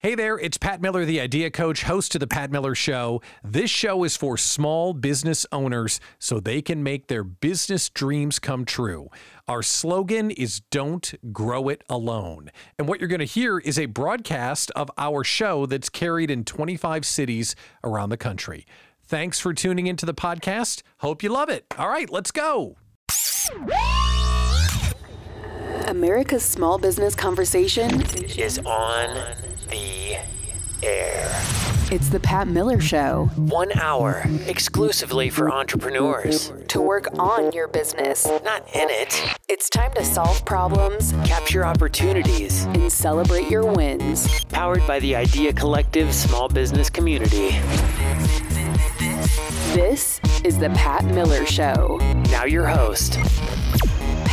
Hey there, it's Pat Miller, the Idea Coach, host of The Pat Miller Show. This show is for small business owners so they can make their business dreams come true. Our slogan is Don't Grow It Alone. And what you're going to hear is a broadcast of our show that's carried in 25 cities around the country. Thanks for tuning into the podcast. Hope you love it. All right, let's go. America's small business conversation is on the air. It's the Pat Miller Show. One hour exclusively for entrepreneurs. To work on your business, Not in it. it's time to solve problems Capture opportunities. and celebrate your wins. Powered by the Idea Collective small business community. This is the Pat Miller Show. Now, your host,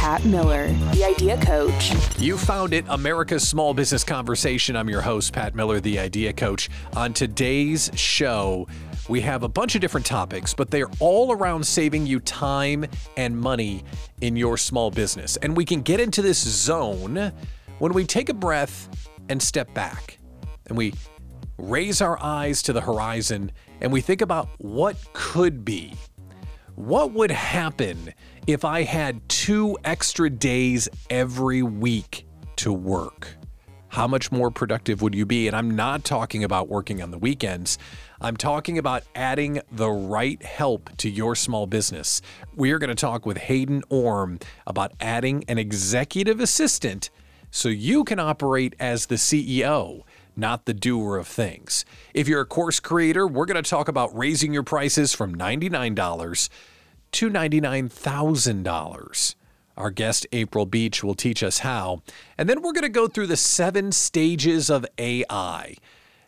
Pat Miller, the Idea Coach. You found it, America's Small Business Conversation. I'm your host, Pat Miller, the Idea Coach. On today's show, we have a bunch of different topics, but they're all around saving you time and money in your small business. And we can get into this zone when we take a breath and step back and we raise our eyes to the horizon and we think about what could be. What would happen if I had two extra days every week to work? How much more productive would you be? And I'm not talking about working on the weekends. I'm talking about adding the right help to your small business. We are going to talk with Hayden Orme about adding an executive assistant so you can operate as the CEO, not the doer of things. If you're a course creator, we're going to talk about raising your prices from $99 to $99,000. Our guest, April Beach, will teach us how. And then we're going to go through the seven stages of AI.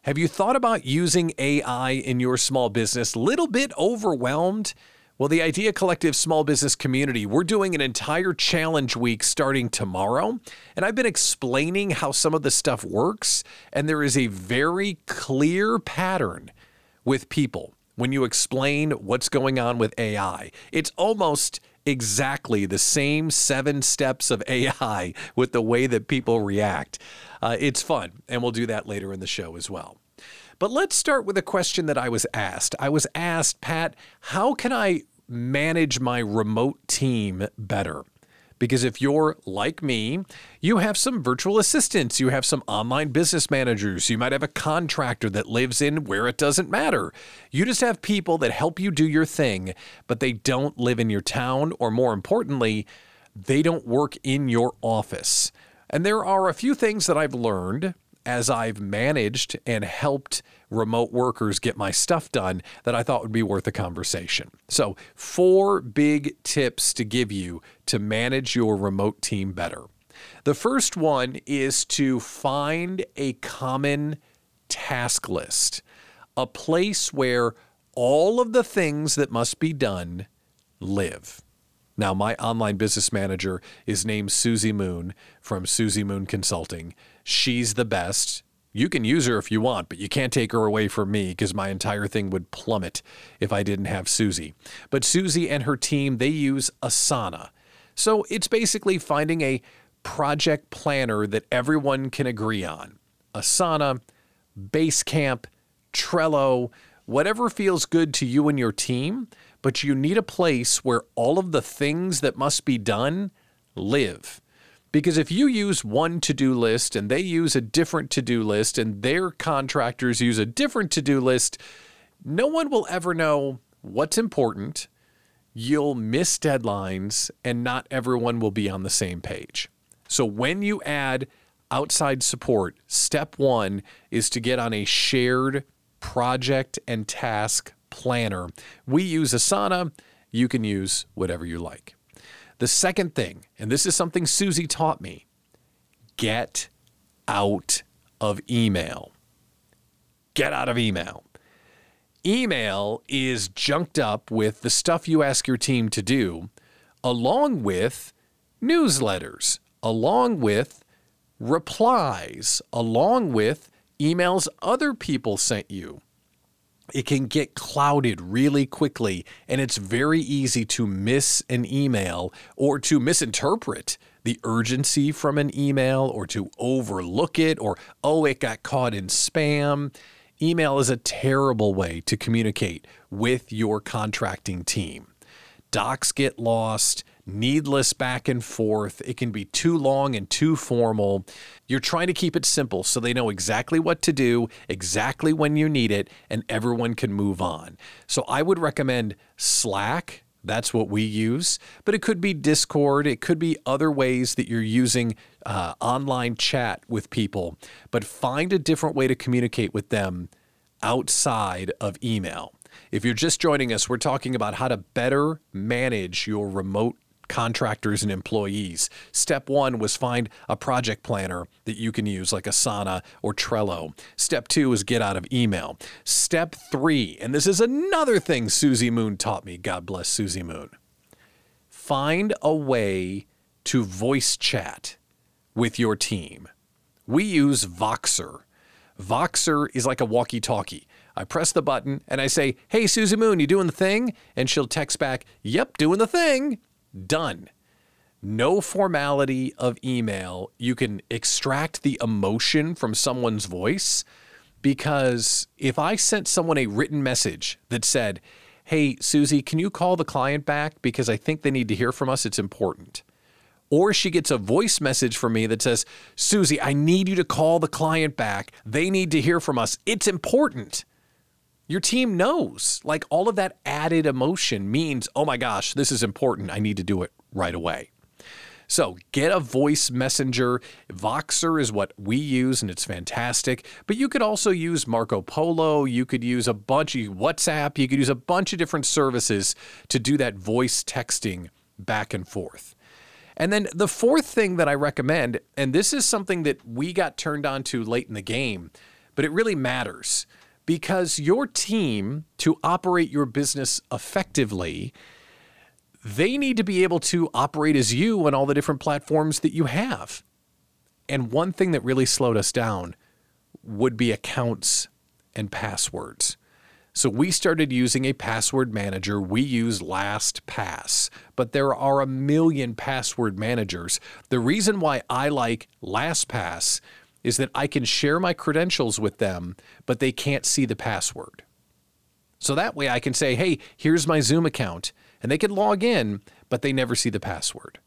Have you thought about using AI in your small business? Little bit overwhelmed? Well, the Idea Collective small business community, we're doing an entire challenge week starting tomorrow. And I've been explaining how some of the stuff works. And there is a very clear pattern with people when you explain what's going on with AI. It's almost exactly the same seven steps of AI with the way that people react. Uh, it's fun, and we'll do that later in the show as well. But let's start with a question that I was asked. I was asked, Pat, how can I manage my remote team better? Because if you're like me, you have some virtual assistants, you have some online business managers, you might have a contractor that lives in where it doesn't matter. You just have people that help you do your thing, but they don't live in your town, or more importantly, they don't work in your office. And there are a few things that I've learned as I've managed and helped remote workers get my stuff done that I thought would be worth a conversation. So, four big tips to give you to manage your remote team better. The first one is to find a common task list, a place where all of the things that must be done live. Now, my online business manager is named Susie Moon from Susie Moon Consulting. She's the best. You can use her if you want, but you can't take her away from me because my entire thing would plummet if I didn't have Susie. But Susie and her team, they use Asana. So it's basically finding a project planner that everyone can agree on. Asana, Basecamp, Trello, whatever feels good to you and your team, but you need a place where all of the things that must be done live. Because if you use one to do list and they use a different to do list and their contractors use a different to do list, no one will ever know what's important. You'll miss deadlines and not everyone will be on the same page. So when you add outside support, step one is to get on a shared project and task planner. We use Asana. You can use whatever you like. The second thing, and this is something Susie taught me get out of email. Get out of email. Email is junked up with the stuff you ask your team to do, along with newsletters, along with replies, along with emails other people sent you. It can get clouded really quickly, and it's very easy to miss an email or to misinterpret the urgency from an email or to overlook it or, oh, it got caught in spam. Email is a terrible way to communicate with your contracting team. Docs get lost, needless back and forth. It can be too long and too formal. You're trying to keep it simple so they know exactly what to do, exactly when you need it, and everyone can move on. So I would recommend Slack. That's what we use, but it could be Discord. It could be other ways that you're using uh, online chat with people, but find a different way to communicate with them outside of email. If you're just joining us, we're talking about how to better manage your remote contractors and employees. Step one was find a project planner that you can use, like Asana or Trello. Step two is get out of email. Step three, and this is another thing Susie Moon taught me. God bless Susie Moon. Find a way to voice chat with your team. We use Voxer. Voxer is like a walkie talkie. I press the button and I say, Hey, Susie Moon, you doing the thing? And she'll text back, Yep, doing the thing. Done. No formality of email. You can extract the emotion from someone's voice because if I sent someone a written message that said, Hey, Susie, can you call the client back? Because I think they need to hear from us. It's important. Or she gets a voice message from me that says, Susie, I need you to call the client back. They need to hear from us. It's important your team knows. Like all of that added emotion means, oh my gosh, this is important. I need to do it right away. So get a voice messenger. Voxer is what we use, and it's fantastic. But you could also use Marco Polo. You could use a bunch of WhatsApp. You could use a bunch of different services to do that voice texting back and forth. And then the fourth thing that I recommend, and this is something that we got turned on to late in the game, but it really matters because your team, to operate your business effectively, they need to be able to operate as you on all the different platforms that you have. And one thing that really slowed us down would be accounts and passwords. So we started using a password manager. We use LastPass, but there are a million password managers. The reason why I like LastPass is that I can share my credentials with them, but they can't see the password. So that way I can say, hey, here's my Zoom account, and they can log in, but they never see the password.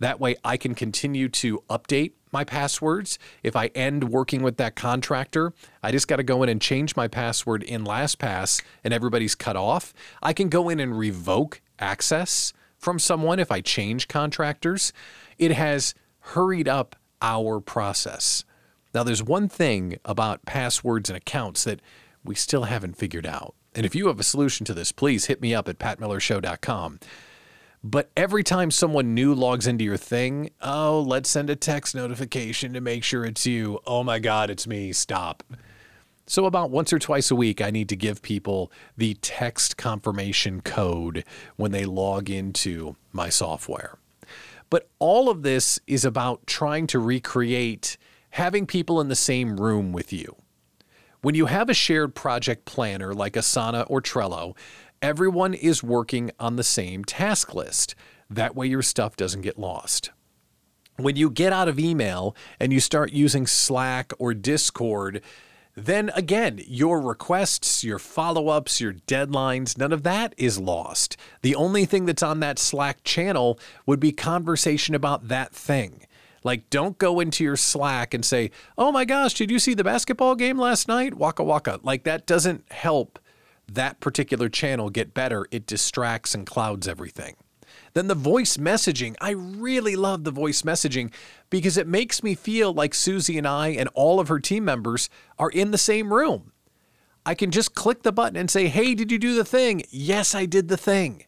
That way I can continue to update my passwords. If I end working with that contractor, I just got to go in and change my password in LastPass and everybody's cut off. I can go in and revoke access from someone if I change contractors. It has hurried up our process. Now, there's one thing about passwords and accounts that we still haven't figured out. And if you have a solution to this, please hit me up at patmillershow.com. But every time someone new logs into your thing, oh, let's send a text notification to make sure it's you. Oh my God, it's me. Stop. So, about once or twice a week, I need to give people the text confirmation code when they log into my software. But all of this is about trying to recreate having people in the same room with you. When you have a shared project planner like Asana or Trello, everyone is working on the same task list. That way, your stuff doesn't get lost. When you get out of email and you start using Slack or Discord, then again, your requests, your follow ups, your deadlines, none of that is lost. The only thing that's on that Slack channel would be conversation about that thing. Like, don't go into your Slack and say, oh my gosh, did you see the basketball game last night? Waka waka. Like, that doesn't help that particular channel get better. It distracts and clouds everything. Then the voice messaging. I really love the voice messaging because it makes me feel like Susie and I and all of her team members are in the same room. I can just click the button and say, Hey, did you do the thing? Yes, I did the thing.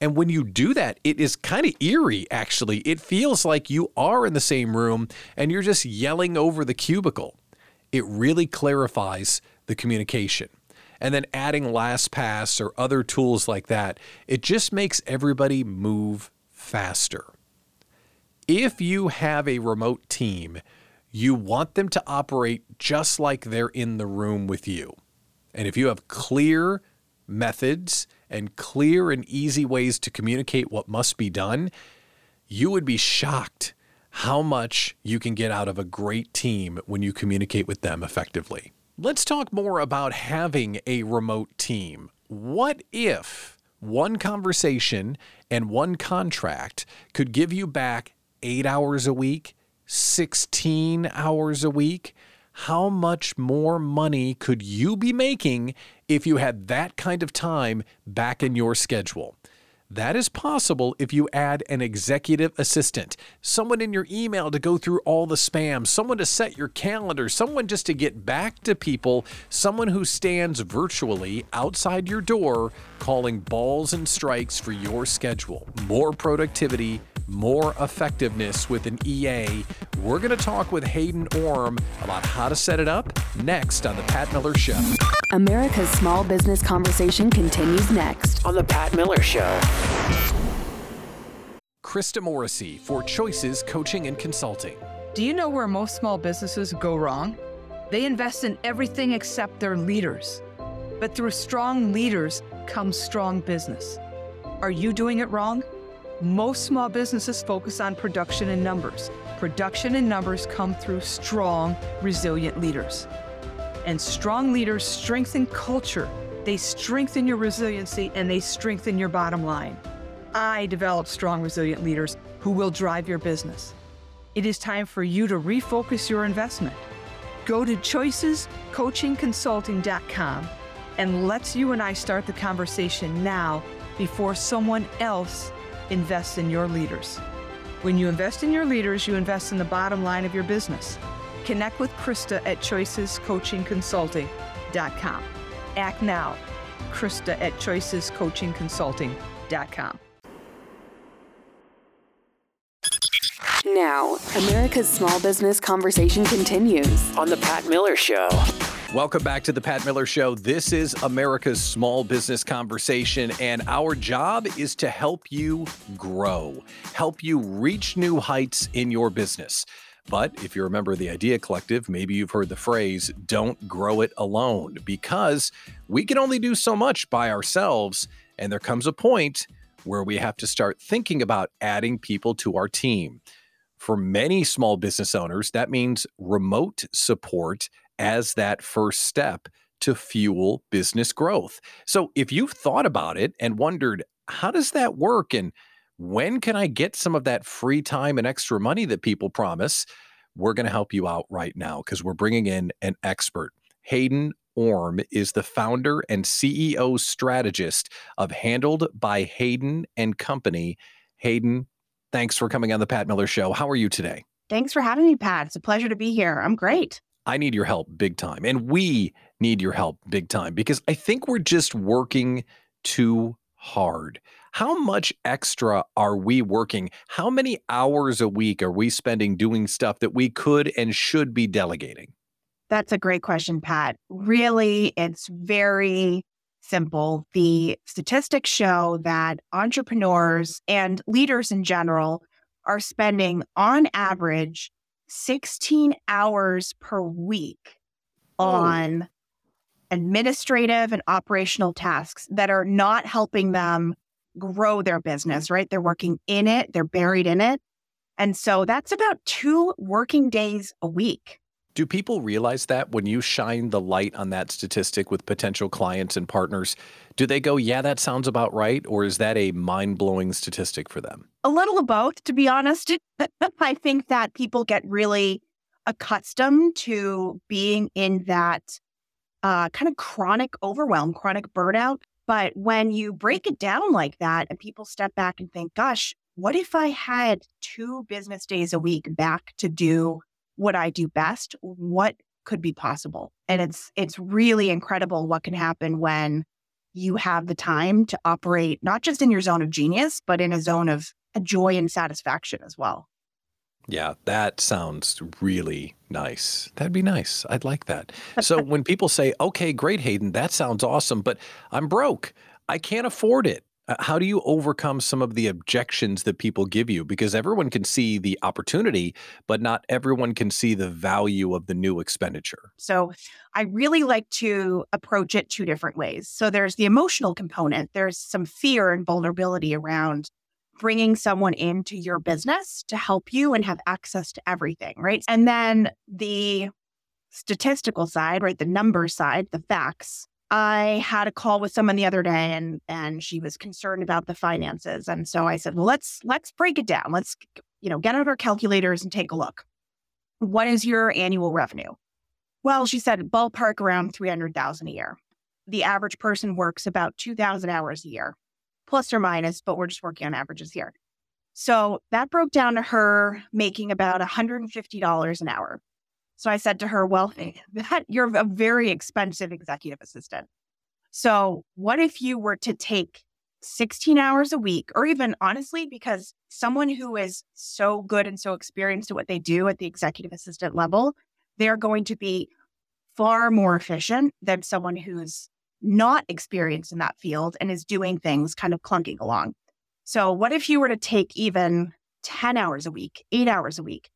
And when you do that, it is kind of eerie, actually. It feels like you are in the same room and you're just yelling over the cubicle. It really clarifies the communication. And then adding LastPass or other tools like that, it just makes everybody move faster. If you have a remote team, you want them to operate just like they're in the room with you. And if you have clear methods and clear and easy ways to communicate what must be done, you would be shocked how much you can get out of a great team when you communicate with them effectively. Let's talk more about having a remote team. What if one conversation and one contract could give you back eight hours a week, 16 hours a week? How much more money could you be making if you had that kind of time back in your schedule? That is possible if you add an executive assistant, someone in your email to go through all the spam, someone to set your calendar, someone just to get back to people, someone who stands virtually outside your door calling balls and strikes for your schedule. More productivity, more effectiveness with an EA. We're going to talk with Hayden Orme about how to set it up next on The Pat Miller Show. America's small business conversation continues next. On The Pat Miller Show. Krista Morrissey for Choices Coaching and Consulting. Do you know where most small businesses go wrong? They invest in everything except their leaders. But through strong leaders comes strong business. Are you doing it wrong? Most small businesses focus on production and numbers. Production and numbers come through strong, resilient leaders. And strong leaders strengthen culture, they strengthen your resiliency, and they strengthen your bottom line. I develop strong, resilient leaders who will drive your business. It is time for you to refocus your investment. Go to choicescoachingconsulting.com and let's you and I start the conversation now before someone else invests in your leaders. When you invest in your leaders, you invest in the bottom line of your business. Connect with Krista at choicescoachingconsulting.com. Act now. Krista at choicescoachingconsulting.com. Now, America's small business conversation continues. On The Pat Miller Show. Welcome back to the Pat Miller Show. This is America's small business conversation, and our job is to help you grow, help you reach new heights in your business. But if you're a member of the Idea Collective, maybe you've heard the phrase, don't grow it alone, because we can only do so much by ourselves. And there comes a point where we have to start thinking about adding people to our team. For many small business owners, that means remote support as that first step to fuel business growth. So if you've thought about it and wondered, how does that work? And when can I get some of that free time and extra money that people promise? We're going to help you out right now because we're bringing in an expert. Hayden Orme is the founder and CEO strategist of Handled by Hayden and Company. Hayden, thanks for coming on the Pat Miller Show. How are you today? Thanks for having me, Pat. It's a pleasure to be here. I'm great. I need your help big time. And we need your help big time because I think we're just working too hard. How much extra are we working? How many hours a week are we spending doing stuff that we could and should be delegating? That's a great question, Pat. Really, it's very simple. The statistics show that entrepreneurs and leaders in general are spending, on average, 16 hours per week on administrative and operational tasks that are not helping them grow their business, right? They're working in it, they're buried in it. And so that's about two working days a week. Do people realize that when you shine the light on that statistic with potential clients and partners? Do they go, yeah, that sounds about right? Or is that a mind blowing statistic for them? A little of both, to be honest. I think that people get really accustomed to being in that uh, kind of chronic overwhelm, chronic burnout. But when you break it down like that and people step back and think, gosh, what if I had two business days a week back to do what I do best? What could be possible? And it's it's really incredible what can happen when you have the time to operate not just in your zone of genius, but in a zone of joy and satisfaction as well. Yeah, that sounds really nice. That'd be nice. I'd like that. So when people say, okay, great, Hayden, that sounds awesome, but I'm broke. I can't afford it. Uh, how do you overcome some of the objections that people give you? Because everyone can see the opportunity, but not everyone can see the value of the new expenditure. So I really like to approach it two different ways. So there's the emotional component, there's some fear and vulnerability around bringing someone into your business to help you and have access to everything, right? And then the statistical side, right? The number side, the facts. I had a call with someone the other day and and she was concerned about the finances. And so I said, well, let's let's break it down. Let's, you know, get out our calculators and take a look. What is your annual revenue? Well, she said ballpark around 300,000 a year. The average person works about 2,000 hours a year, plus or minus, but we're just working on averages here. So that broke down to her making about $150 an hour. So I said to her, Well, that, you're a very expensive executive assistant. So what if you were to take 16 hours a week, or even honestly, because someone who is so good and so experienced at what they do at the executive assistant level, they're going to be far more efficient than someone who's not experienced in that field and is doing things kind of clunking along. So, what if you were to take even 10 hours a week, eight hours a week,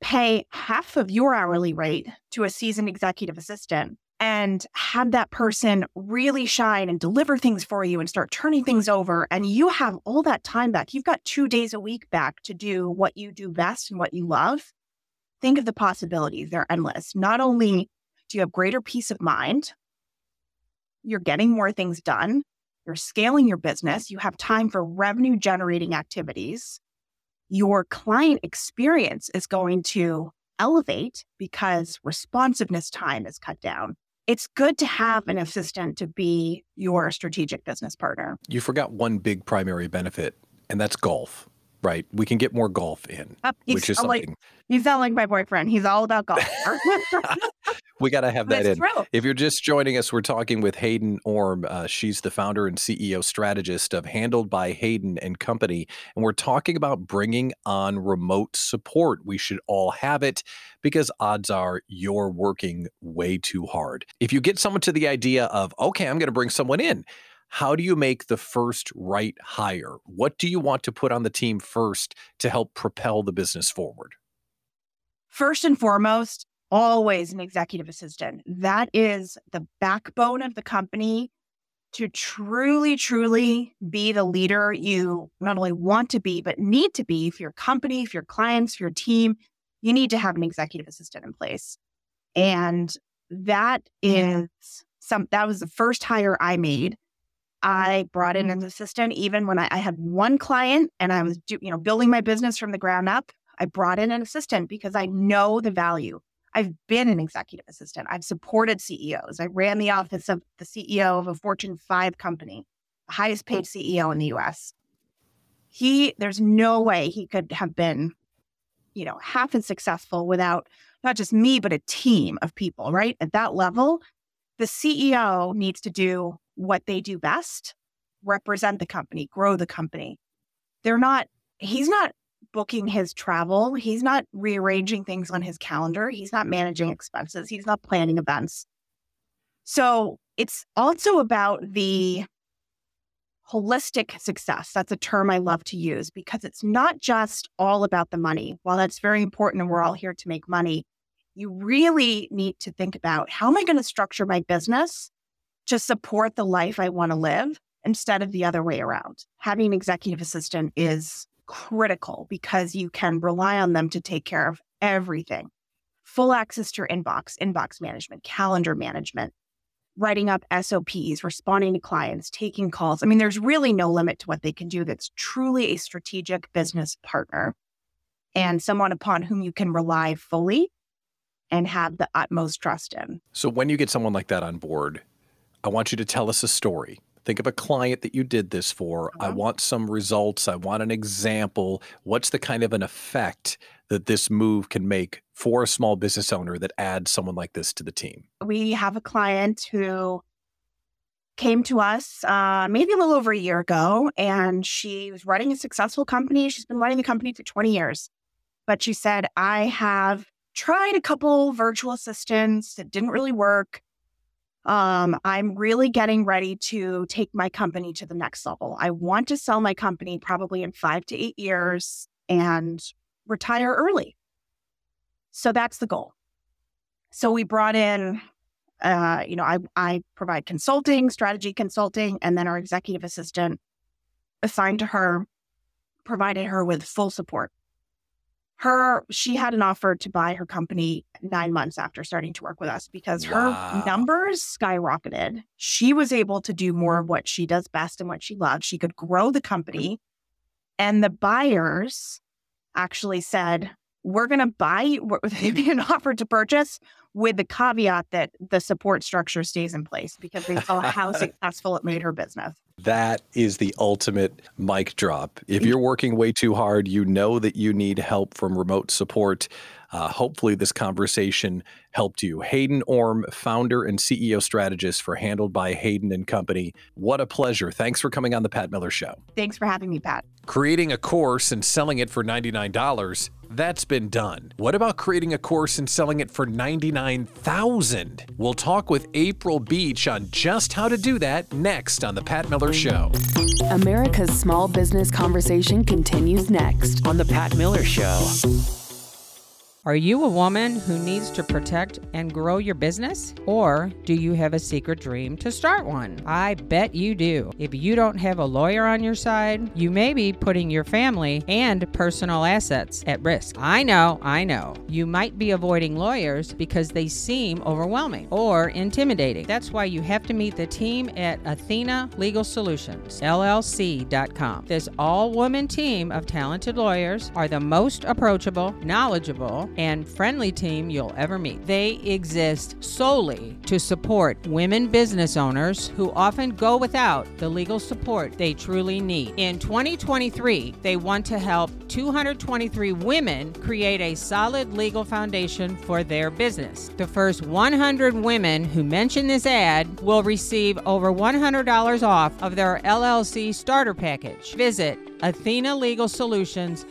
pay half of your hourly rate to a seasoned executive assistant and have that person really shine and deliver things for you and start turning things over. And you have all that time back. You've got two days a week back to do what you do best and what you love. Think of the possibilities, they're endless. Not only do you have greater peace of mind, you're getting more things done, you're scaling your business, you have time for revenue generating activities your client experience is going to elevate because responsiveness time is cut down. It's good to have an assistant to be your strategic business partner. You forgot one big primary benefit, and that's golf right? We can get more golf in, uh, which is something. Like, you sound like my boyfriend. He's all about golf. we got to have that in. True. If you're just joining us, we're talking with Hayden Orme. Uh, she's the founder and CEO strategist of Handled by Hayden and Company, and we're talking about bringing on remote support. We should all have it because odds are you're working way too hard. If you get someone to the idea of, okay, I'm going to bring someone in how do you make the first right hire? What do you want to put on the team first to help propel the business forward? First and foremost, always an executive assistant. That is the backbone of the company to truly, truly be the leader you not only want to be, but need to be for your company, for your clients, for your team. You need to have an executive assistant in place. And that is some, that was the first hire I made I brought in an mm-hmm. assistant even when I, I had one client and I was, do, you know, building my business from the ground up. I brought in an assistant because I know the value. I've been an executive assistant. I've supported CEOs. I ran the office of the CEO of a Fortune 5 company, the highest paid CEO in the US. He, there's no way he could have been, you know, half as successful without not just me, but a team of people, right? At that level, the CEO needs to do what they do best, represent the company, grow the company. They're not, he's not booking his travel. He's not rearranging things on his calendar. He's not managing expenses. He's not planning events. So it's also about the holistic success. That's a term I love to use because it's not just all about the money. While that's very important and we're all here to make money, you really need to think about how am I going to structure my business to support the life I want to live instead of the other way around. Having an executive assistant is critical because you can rely on them to take care of everything full access to your inbox, inbox management, calendar management, writing up SOPs, responding to clients, taking calls. I mean, there's really no limit to what they can do that's truly a strategic business partner and someone upon whom you can rely fully and have the utmost trust in. So, when you get someone like that on board, I want you to tell us a story. Think of a client that you did this for. Uh-huh. I want some results. I want an example. What's the kind of an effect that this move can make for a small business owner that adds someone like this to the team? We have a client who came to us uh, maybe a little over a year ago, and she was running a successful company. She's been running the company for 20 years. But she said, I have tried a couple virtual assistants that didn't really work. Um, I'm really getting ready to take my company to the next level. I want to sell my company probably in five to eight years and retire early. So that's the goal. So we brought in, uh, you know, I, I provide consulting, strategy consulting, and then our executive assistant assigned to her provided her with full support her she had an offer to buy her company nine months after starting to work with us because Wow. her numbers skyrocketed. She was able to do more of mm-hmm. what she does best and what she loves. She could grow the company mm-hmm. and the buyers actually said we're going to buy they made an offer to purchase with the caveat that the support structure stays in place because they saw how successful it made her business That is the ultimate mic drop. If you're working way too hard, you know that you need help from remote support. Uh, hopefully, this conversation helped you. Hayden Orme, founder and CEO strategist for Handled by Hayden and Company. What a pleasure. Thanks for coming on the Pat Miller Show. thanks for having me pat Creating a course and selling it for $99, that's been done. What about creating a course and selling it for 99,000? We'll talk with April Beach on just how to do that next on the Pat Miller Show. America's small business conversation continues next. On The Pat Miller Show. Are you a woman who needs to protect and grow your business? Or do you have a secret dream to start one? I bet you do. If you don't have a lawyer on your side, you may be putting your family and personal assets at risk. I know, I know. You might be avoiding lawyers because they seem overwhelming or intimidating. That's why you have to meet the team at Athena Legal Solutions, LLC.com. This all woman team of talented lawyers are the most approachable, knowledgeable, and friendly team you'll ever meet. They exist solely to support women business owners who often go without the legal support they truly need. In 2023, they want to help 223 women create a solid legal foundation for their business. The first 100 women who mention this ad will receive over $100 off of their LLC starter package. Visit Athena Legal Solutions.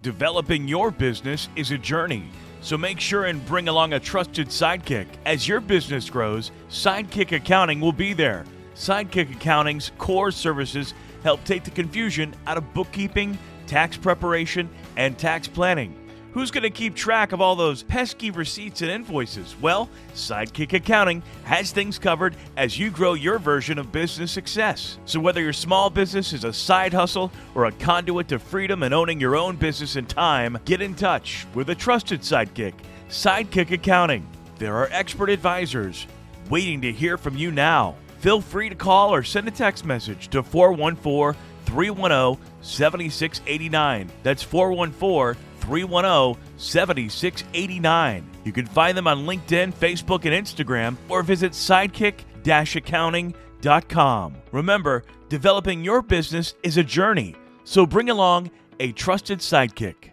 Developing your business is a journey, so make sure and bring along a trusted sidekick. As your business grows, Sidekick Accounting will be there. Sidekick Accounting's core services help take the confusion out of bookkeeping, tax preparation, and tax planning. Who's going to keep track of all those pesky receipts and invoices? Well, Sidekick Accounting has things covered as you grow your version of business success. So, whether your small business is a side hustle or a conduit to freedom and owning your own business in time, get in touch with a trusted sidekick, Sidekick Accounting. There are expert advisors waiting to hear from you now. Feel free to call or send a text message to 414 310 7689. That's 414 310 7689. You can find them on LinkedIn, Facebook, and Instagram, or visit sidekick accounting.com. Remember, developing your business is a journey, so bring along a trusted sidekick.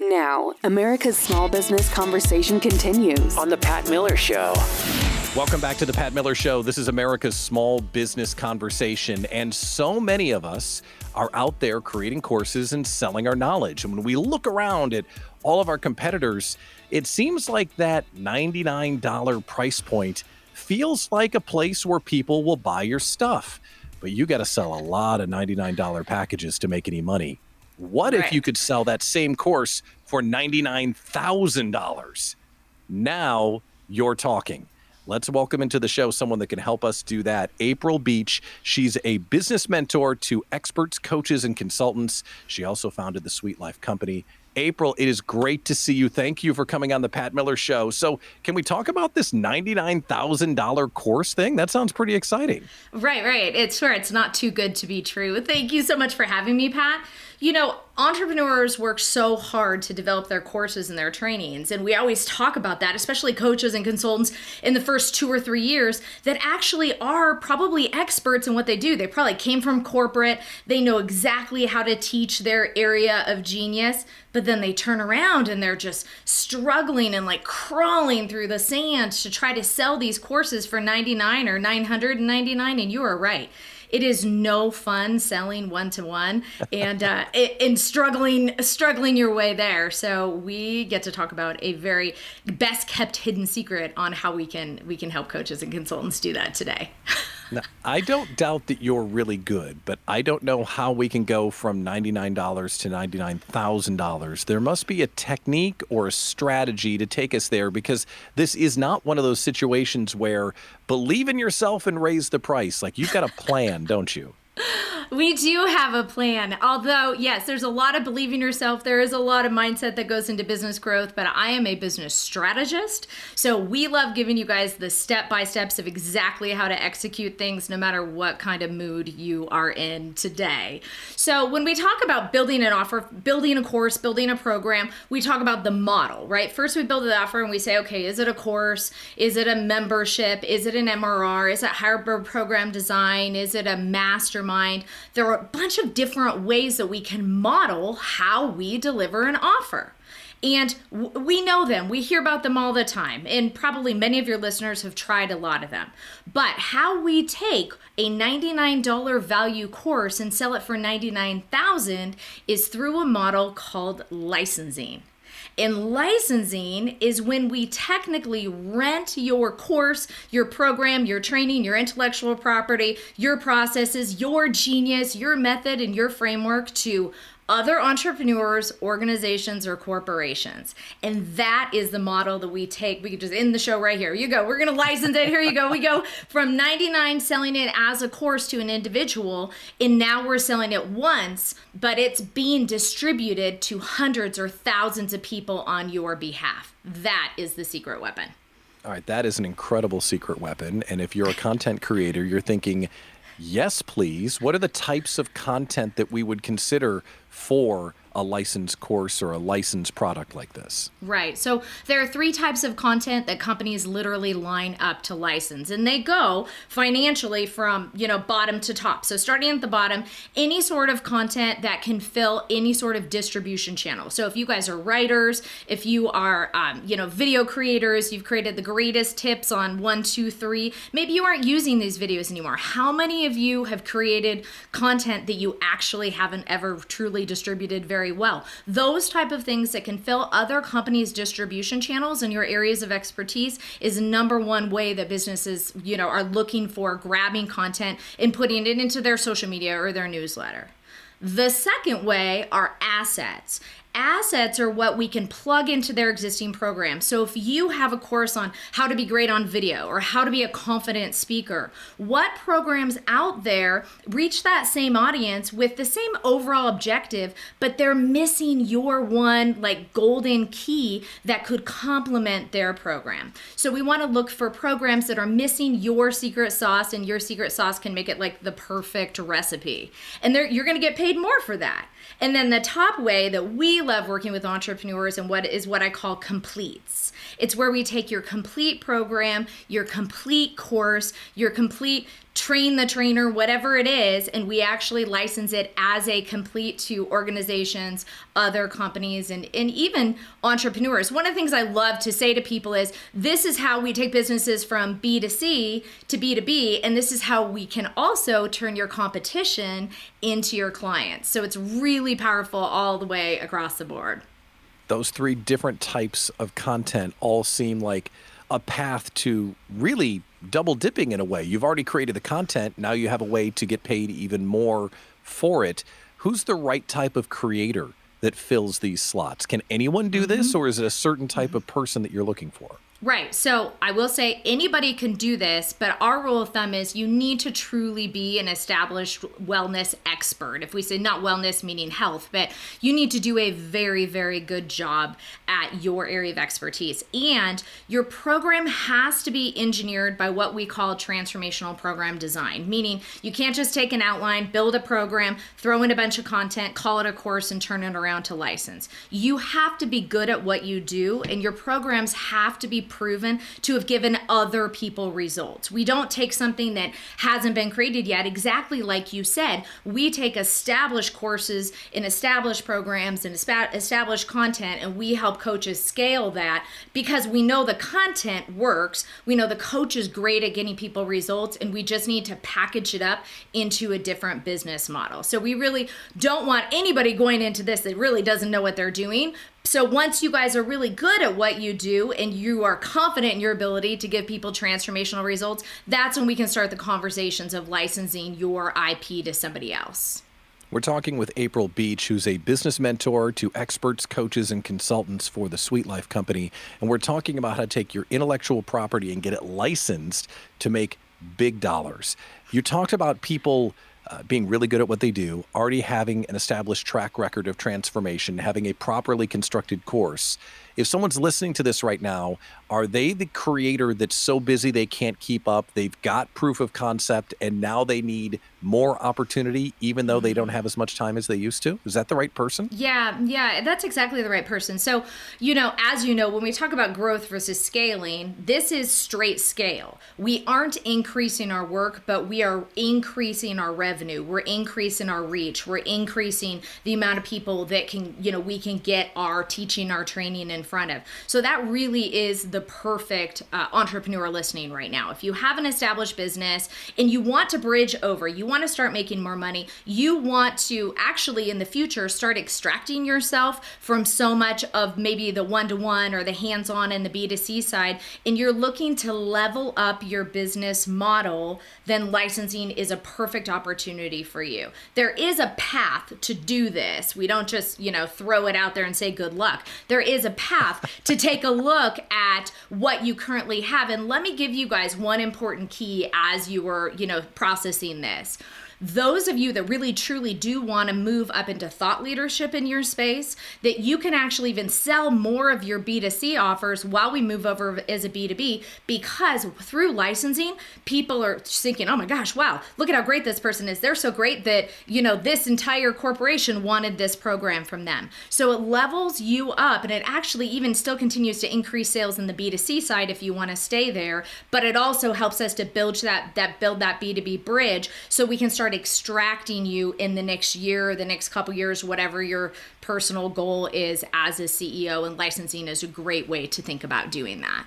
Now, America's small business conversation continues. On The Pat Miller Show. Welcome back to the Pat Miller Show. This is America's small business conversation, and so many of us are out there creating courses and selling our knowledge. And when we look around at all of our competitors, it seems like that $99 price point feels like a place where people will buy your stuff. But you got to sell a lot of $99 packages to make any money. What if you could sell that same course for $99,000? Now you're talking. Let's welcome into the show someone that can help us do that. April Beach. She's a business mentor to experts, coaches, and consultants. She also founded the Sweet Life Company. April, it is great to see you. Thank you for coming on the Pat Miller Show. So, can we talk about this $99,000 course thing? That sounds pretty exciting. Right, right. It's sure it's not too good to be true. Thank you so much for having me, Pat. You know, entrepreneurs work so hard to develop their courses and their trainings, and we always talk about that, especially coaches and consultants in the first two or three years that actually are probably experts in what they do. They probably came from corporate, they know exactly how to teach their area of genius, but then they turn around and they're just struggling and like crawling through the sand to try to sell these courses for 99 or 999 and you are right It is no fun selling one to one and uh, and struggling struggling your way there. So we get to talk about a very best kept hidden secret on how we can we can help coaches and consultants do that today. Now, I don't doubt that you're really good, but I don't know how we can go from $99 to $99,000. There must be a technique or a strategy to take us there because this is not one of those situations where believe in yourself and raise the price. Like you've got a plan, don't you? We do have a plan. Although, yes, there's a lot of believing yourself. There is a lot of mindset that goes into business growth, but I am a business strategist. So we love giving you guys the step by steps of exactly how to execute things no matter what kind of mood you are in today. So when we talk about building an offer, building a course, building a program, we talk about the model, right? First, we build the offer and we say, okay, is it a course? Is it a membership? Is it an MRR? Is it hybrid program design? Is it a mastermind? There are a bunch of different ways that we can model how we deliver an offer. And we know them. We hear about them all the time. And probably many of your listeners have tried a lot of them. But how we take a $99 value course and sell it for 99,000 is through a model called licensing. And licensing is when we technically rent your course, your program, your training, your intellectual property, your processes, your genius, your method, and your framework to other entrepreneurs, organizations, or corporations. And that is the model that we take. We could just end the show right here. You go. We're going to license it. Here you go. We go from 99 selling it as a course to an individual, and now we're selling it once, but it's being distributed to hundreds or thousands of people on your behalf. That is the secret weapon. All right, that is an incredible secret weapon. And if you're a content creator, you're thinking, yes, please. What are the types of content that we would consider for a licensed course or a licensed product like this. Right. So there are three types of content that companies literally line up to license and they go financially from, you know, bottom to top. So starting at the bottom, any sort of content that can fill any sort of distribution channel. So if you guys are writers, if you are, um, you know, video creators, you've created the greatest tips on one, two, three, maybe you aren't using these videos anymore. How many of you have created content that you actually haven't ever truly distributed very very well. Those type of things that can fill other companies' distribution channels in your areas of expertise is number one way that businesses, you know, are looking for grabbing content and putting it into their social media or their newsletter. The second way are assets assets are what we can plug into their existing program. So if you have a course on how to be great on video or how to be a confident speaker, what programs out there reach that same audience with the same overall objective, but they're missing your one like golden key that could complement their program. So we want to look for programs that are missing your secret sauce and your secret sauce can make it like the perfect recipe. And you're going to get paid more for that. And then the top way that we love working with entrepreneurs and what is what I call completes. It's where we take your complete program, your complete course, your complete train the trainer, whatever it is, and we actually license it as a complete to organizations, other companies, and, and even entrepreneurs. One of the things I love to say to people is this is how we take businesses from B to C to B to B, and this is how we can also turn your competition into your clients. So it's really powerful all the way across the board. Those three different types of content all seem like a path to really double dipping in a way. You've already created the content, now you have a way to get paid even more for it. Who's the right type of creator that fills these slots? Can anyone do this, mm-hmm. or is it a certain type mm-hmm. of person that you're looking for? Right. So I will say anybody can do this, but our rule of thumb is you need to truly be an established wellness expert. If we say not wellness meaning health, but you need to do a very, very good job at your area of expertise. And your program has to be engineered by what we call transformational program design, meaning you can't just take an outline, build a program, throw in a bunch of content, call it a course, and turn it around to license. You have to be good at what you do, and your programs have to be proven to have given other people results. We don't take something that hasn't been created yet, exactly like you said. We take established courses and established programs and established content, and we help coaches scale that because we know the content works. We know the coach is great at getting people results, and we just need to package it up into a different business model. So we really don't want anybody going into this that really doesn't know what they're doing. So once you guys are really good at what you do and you are confident in your ability to give people transformational results, that's when we can start the conversations of licensing your IP to somebody else. We're talking with April Beach, who's a business mentor to experts, coaches, and consultants for the Sweet Life Company. And we're talking about how to take your intellectual property and get it licensed to make big dollars. You talked about people uh, being really good at what they do, already having an established track record of transformation, having a properly constructed course. If someone's listening to this right now, are they the creator that's so busy they can't keep up? They've got proof of concept and now they need more opportunity, even though they don't mm-hmm. have as much time as they used to? Is that the right person? Yeah, yeah, that's exactly the right person. So, you know, as you know, when we talk about growth versus scaling, this is straight scale. We aren't increasing our work, but we are increasing our revenue. We're increasing our reach. We're increasing the amount of people that can, you know, we can get our teaching, our training in front of. So that really is the perfect uh, entrepreneur listening right now. If you have an established business and you want to bridge over, you want to start making more money, you want to actually in the future start extracting yourself from so much of maybe the one to one or the hands on and the B2C side, and you're looking to level up your business model, then licensing is a perfect opportunity for you. There is a path to do this. We don't just, you know, throw it out there and say good luck. There is a path to take a look at what you currently have. And let me give you guys one important key as you were, you know, processing this those of you that really truly do want to move up into thought leadership in your space, that you can actually even sell more of your B2C offers while we move over as a B2B because through licensing, people are thinking, oh my gosh, wow, look at how great this person is. They're so great that, you know, this entire corporation wanted this program from them. So it levels you up and it actually even still continues to increase sales in the B2C side if you want to stay there, but it also helps us to build that that build that B2B bridge so we can start start extracting you in the next year the next couple years, whatever your personal goal is as a CEO. And licensing is a great way to think about doing that.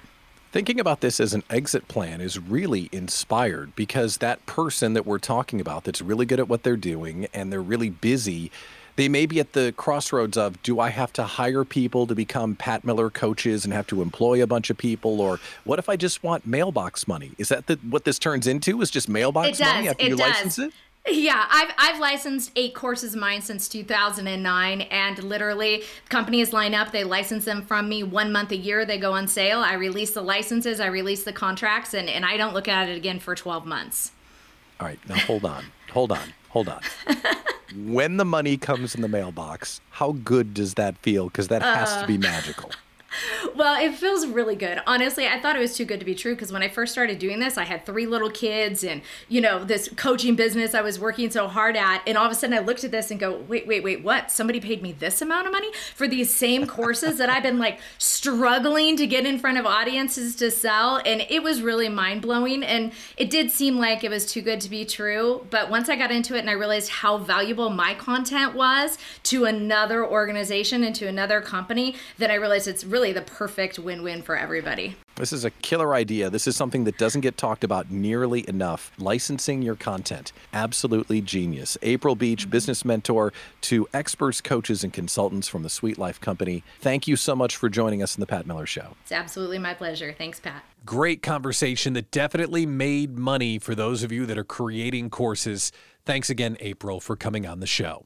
Thinking about this as an exit plan is really inspired because that person that we're talking about that's really good at what they're doing and they're really busy they may be at the crossroads of do I have to hire people to become Pat Miller coaches and have to employ a bunch of people, or what if I just want mailbox money? Is that the, what this turns into? Is just mailbox money after it you does. license it? Yeah, I've, I've licensed eight courses of mine since 2009, and literally, companies line up, they license them from me one month a year, they go on sale. I release the licenses, I release the contracts, and, and I don't look at it again for 12 months. All right, now hold on, hold on, hold on. when the money comes in the mailbox, how good does that feel? Because that has uh, to be magical well, it feels really good. Honestly, I thought it was too good to be true because when I first started doing this, I had three little kids and, you know, this coaching business I was working so hard at. And all of a sudden I looked at this and go, wait, wait, wait, what? Somebody paid me this amount of money for these same courses that I've been like struggling to get in front of audiences to sell. And it was really mind blowing. And it did seem like it was too good to be true. But once I got into it and I realized how valuable my content was to another organization and to another company, then I realized it's really really the perfect win win for everybody. This is a killer idea. This is something that doesn't get talked about nearly enough. Licensing your content. Absolutely genius. April Beach, mm-hmm. business mentor to experts, coaches, and consultants from the Sweet Life Company. Thank you so much for joining us in the Pat Miller Show. It's absolutely my pleasure. Thanks, Pat. Great conversation that definitely made money for those of you that are creating courses. Thanks again, April, for coming on the show.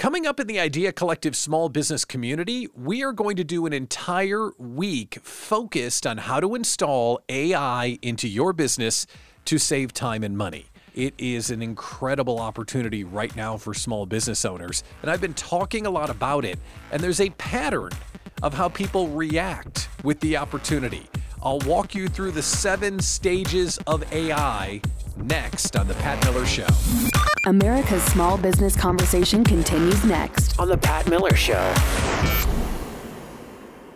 Coming up in the Idea Collective small business community, we are going to do an entire week focused on how to install AI into your business to save time and money. It is an incredible opportunity right now for small business owners, and I've been talking a lot about it, and there's a pattern of how people react with the opportunity. I'll walk you through the seven stages of AI next on The Pat Miller Show. America's Small Business Conversation continues next on The Pat Miller Show.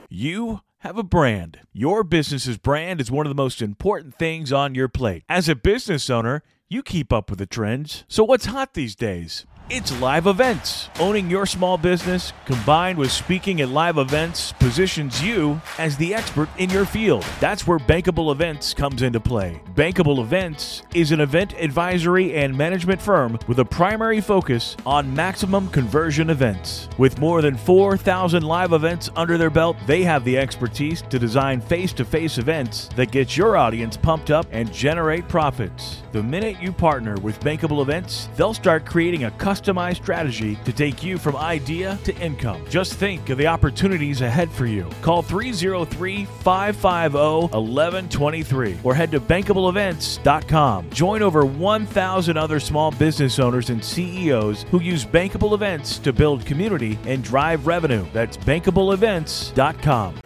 You have a brand. Your business's brand is one of the most important things on your plate. As a business owner, you keep up with the trends. So, what's hot these days? It's live events. Owning your small business combined with speaking at live events positions you as the expert in your field. That's where Bankable Events comes into play. Bankable Events is an event advisory and management firm with a primary focus on maximum conversion events. With more than 4,000 live events under their belt, they have the expertise to design face to face events that get your audience pumped up and generate profits. The minute you partner with Bankable Events, they'll start creating a customized strategy to take you from idea to income. Just think of the opportunities ahead for you. Call 303 550 1123 or head to bankableevents.com. Join over 1,000 other small business owners and CEOs who use Bankable Events to build community and drive revenue. That's bankableevents.com.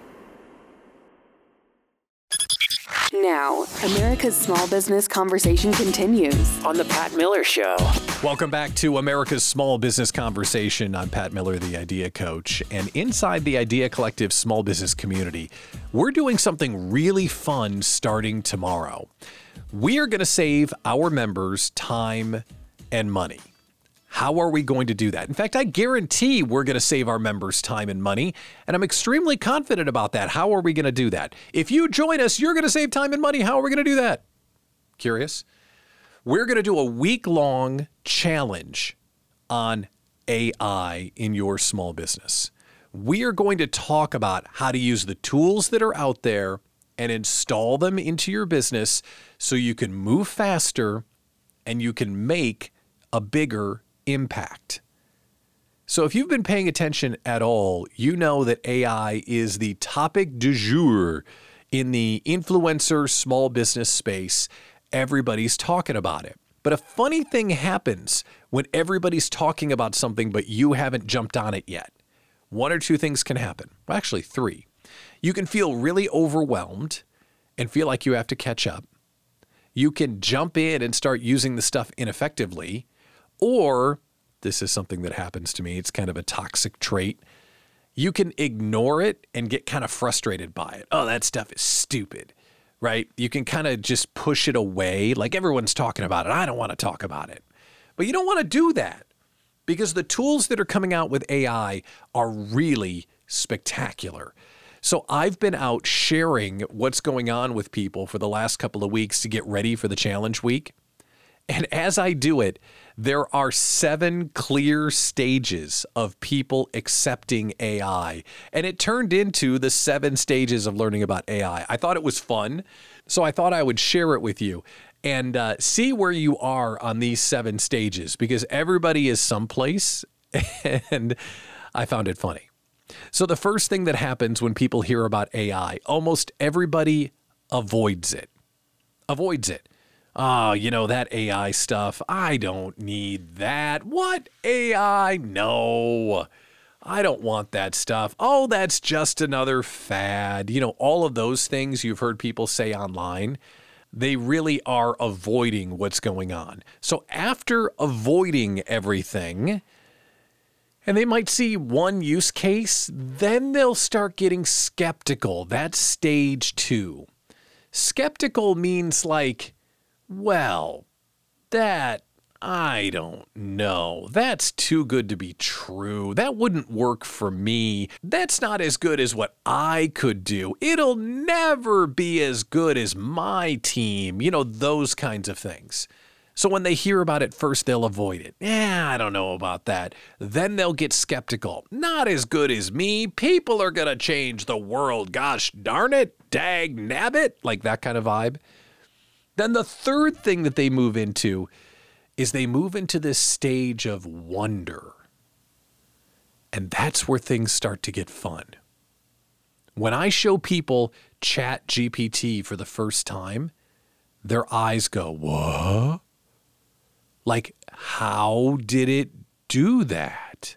Now, America's Small Business Conversation continues. On The Pat Miller Show. Welcome back to America's Small Business Conversation. I'm Pat Miller, the Idea Coach. And inside the Idea Collective small business community, we're doing something really fun starting tomorrow. We are going to save our members time and money. How are we going to do that? In fact, I guarantee we're going to save our members time and money, and I'm extremely confident about that. How are we going to do that? If you join us, you're going to save time and money. How are we going to do that? Curious? We're going to do a week long challenge on AI in your small business. We are going to talk about how to use the tools that are out there and install them into your business so you can move faster and you can make a bigger impact. So, if you've been paying attention at all, you know that AI is the topic du jour in the influencer small business space. Everybody's talking about it. But a funny thing happens when everybody's talking about something, but you haven't jumped on it yet. One or two things can happen. Well, actually, three. You can feel really overwhelmed and feel like you have to catch up. You can jump in and start using the stuff ineffectively. Or, this is something that happens to me, it's kind of a toxic trait. You can ignore it and get kind of frustrated by it. Oh, that stuff is stupid, right? You can kind of just push it away. Like everyone's talking about it. I don't want to talk about it. But you don't want to do that because the tools that are coming out with AI are really spectacular. So I've been out sharing what's going on with people for the last couple of weeks to get ready for the challenge week. And as I do it, there are seven clear stages of people accepting AI. And it turned into the seven stages of learning about AI. I thought it was fun. So I thought I would share it with you and uh, see where you are on these seven stages because everybody is someplace. And I found it funny. So, the first thing that happens when people hear about AI, almost everybody avoids it. Avoids it oh, you know, that AI stuff, I don't need that. What AI? No. I don't want that stuff. Oh, that's just another fad. You know, all of those things you've heard people say online, they really are avoiding what's going on. So after avoiding everything, and they might see one use case, then they'll start getting skeptical. That's stage two. Skeptical means like, well, that I don't know. That's too good to be true. That wouldn't work for me. That's not as good as what I could do. It'll never be as good as my team. You know, those kinds of things. So when they hear about it first, they'll avoid it. Yeah, I don't know about that. Then they'll get skeptical. Not as good as me. People are going to change the world. Gosh darn it. Dag nabbit. Like that kind of vibe. Then the third thing that they move into is they move into this stage of wonder. And that's where things start to get fun. When I show people Chat GPT for the first time, their eyes go, What? Like, how did it do that?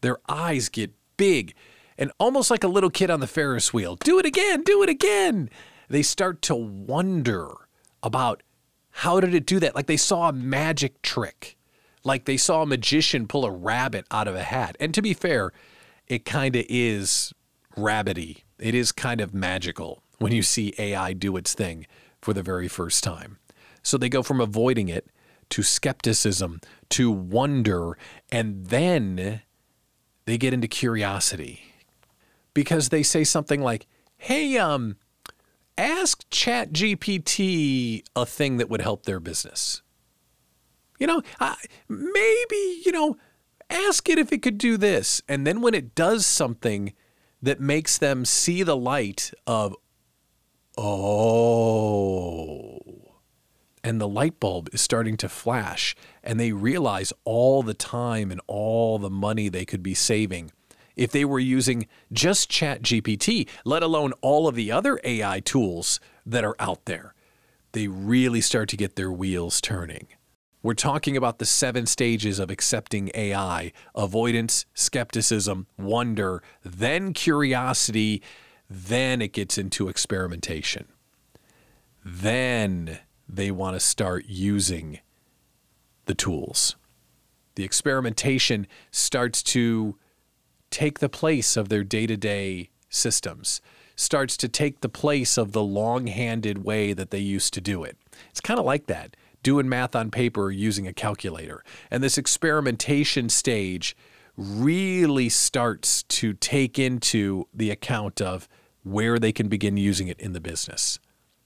Their eyes get big and almost like a little kid on the Ferris wheel. Do it again, do it again. They start to wonder about how did it do that? Like they saw a magic trick, like they saw a magician pull a rabbit out of a hat. And to be fair, it kind of is rabbity it is kind of magical when you see AI do its thing for the very first time. So they go from avoiding it to skepticism to wonder, and then they get into curiosity because they say something like, "Hey, um, ask ChatGPT a thing that would help their business." You know, uh, maybe you know, ask it if it could do this, and then when it does something that makes them see the light of, oh. And the light bulb is starting to flash, and they realize all the time and all the money they could be saving if they were using just ChatGPT, let alone all of the other AI tools that are out there. They really start to get their wheels turning. We're talking about the seven stages of accepting AI avoidance, skepticism, wonder, then curiosity, then it gets into experimentation. Then they want to start using the tools. The experimentation starts to take the place of their day to day systems, starts to take the place of the long handed way that they used to do it. It's kind of like that, doing math on paper using a calculator. And this experimentation stage really starts to take into the account of where they can begin using it in the business.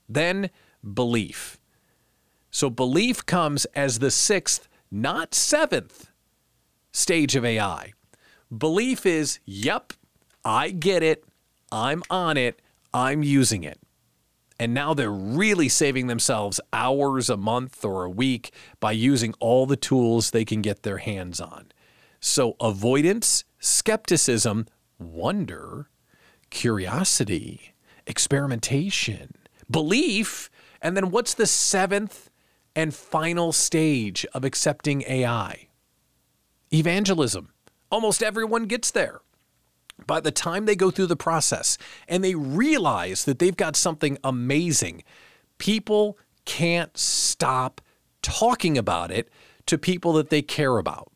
Then, belief. So, belief comes as the sixth, not seventh stage of AI. Belief is, yep, I get it. I'm on it. I'm using it. And now they're really saving themselves hours a month or a week by using all the tools they can get their hands on. So, avoidance, skepticism, wonder, curiosity, experimentation, belief, and then what's the seventh and final stage of accepting AI? Evangelism. Almost everyone gets there. By the time they go through the process and they realize that they've got something amazing, people can't stop talking about it to people that they care about.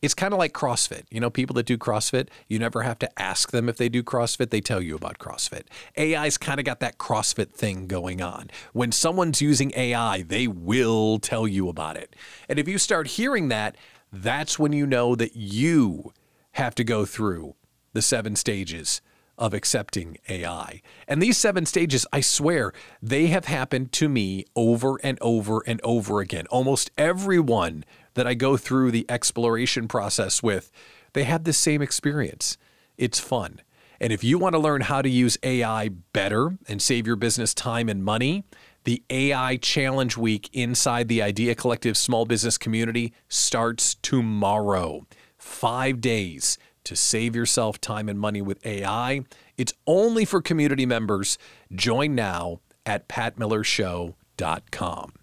It's kind of like CrossFit. You know, people that do CrossFit, you never have to ask them if they do CrossFit, they tell you about CrossFit. AI's kind of got that CrossFit thing going on. When someone's using AI, they will tell you about it. And if you start hearing that, that's when you know that you have to go through the seven stages of accepting AI. And these seven stages, I swear, they have happened to me over and over and over again. Almost everyone that I go through the exploration process with, they had the same experience. It's fun. And if you want to learn how to use AI better and save your business time and money, the AI Challenge Week inside the Idea Collective small business community starts tomorrow. Five days to save yourself time and money with AI. It's only for community members. Join now at patmillershow.com.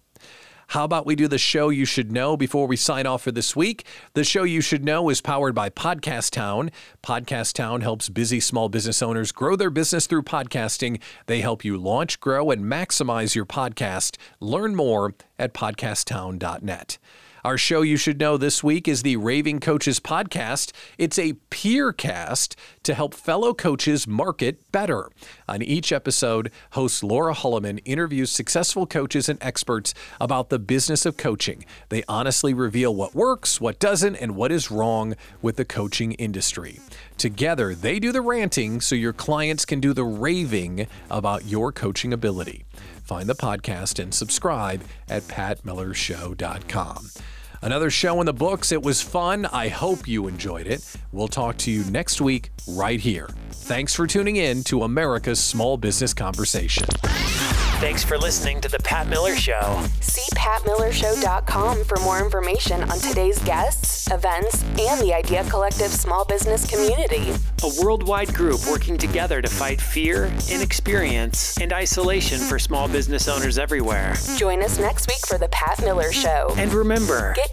How about we do the show you should know before we sign off for this week? The show you should know is powered by Podcast Town. Podcast Town helps busy small business owners grow their business through podcasting. They help you launch, grow, and maximize your podcast. Learn more at podcasttown.net. Our show you should know this week is the Raving Coaches Podcast. It's a peer cast to help fellow coaches market better. On each episode, host Laura Hulleman interviews successful coaches and experts about the business of coaching. They honestly reveal what works, what doesn't, and what is wrong with the coaching industry. Together, they do the ranting so your clients can do the raving about your coaching ability. Find the podcast and subscribe at patmillershow.com. Another show in the books. It was fun. I hope you enjoyed it. We'll talk to you next week right here. Thanks for tuning in to America's Small Business Conversation. Thanks for listening to The Pat Miller Show. See patmillershow.com for more information on today's guests, events, and the Idea Collective small business community. A worldwide group working together to fight fear, inexperience, and isolation for small business owners everywhere. Join us next week for The Pat Miller Show. And remember, Get